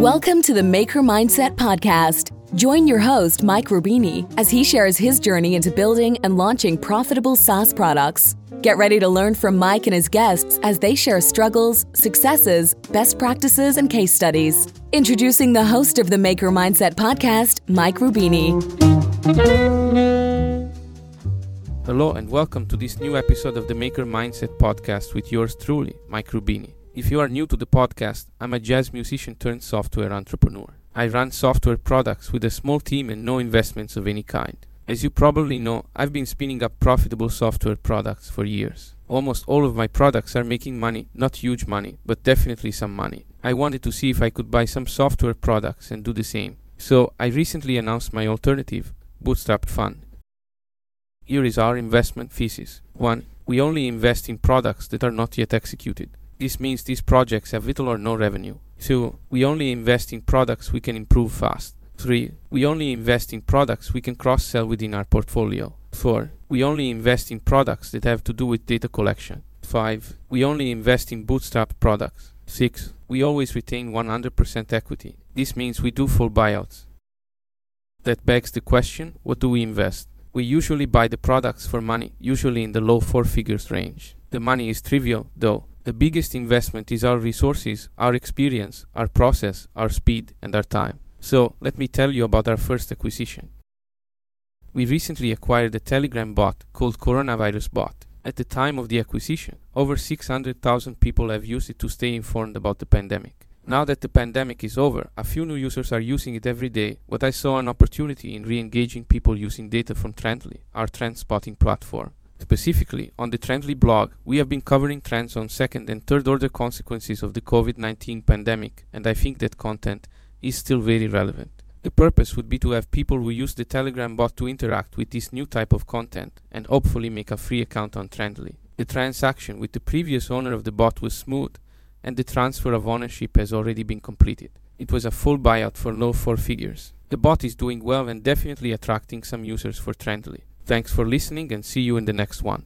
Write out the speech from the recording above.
Welcome to the Maker Mindset Podcast. Join your host, Mike Rubini, as he shares his journey into building and launching profitable SaaS products. Get ready to learn from Mike and his guests as they share struggles, successes, best practices, and case studies. Introducing the host of the Maker Mindset Podcast, Mike Rubini. Hello, and welcome to this new episode of the Maker Mindset Podcast with yours truly, Mike Rubini. If you are new to the podcast, I'm a jazz musician turned software entrepreneur. I run software products with a small team and no investments of any kind. As you probably know, I've been spinning up profitable software products for years. Almost all of my products are making money, not huge money, but definitely some money. I wanted to see if I could buy some software products and do the same. So I recently announced my alternative, Bootstrapped Fund. Here is our investment thesis. 1. We only invest in products that are not yet executed. This means these projects have little or no revenue. 2. We only invest in products we can improve fast. 3. We only invest in products we can cross sell within our portfolio. 4. We only invest in products that have to do with data collection. 5. We only invest in bootstrap products. 6. We always retain 100% equity. This means we do full buyouts. That begs the question what do we invest? We usually buy the products for money, usually in the low four figures range. The money is trivial, though, the biggest investment is our resources, our experience, our process, our speed, and our time. So, let me tell you about our first acquisition. We recently acquired a Telegram bot called Coronavirus Bot. At the time of the acquisition, over 600,000 people have used it to stay informed about the pandemic. Now that the pandemic is over, a few new users are using it every day, but I saw an opportunity in re engaging people using data from Trendly, our trend spotting platform. Specifically, on the Trendly blog, we have been covering trends on second and third order consequences of the COVID 19 pandemic, and I think that content is still very relevant. The purpose would be to have people who use the Telegram bot to interact with this new type of content and hopefully make a free account on Trendly. The transaction with the previous owner of the bot was smooth, and the transfer of ownership has already been completed. It was a full buyout for low four figures. The bot is doing well and definitely attracting some users for Trendly. Thanks for listening and see you in the next one.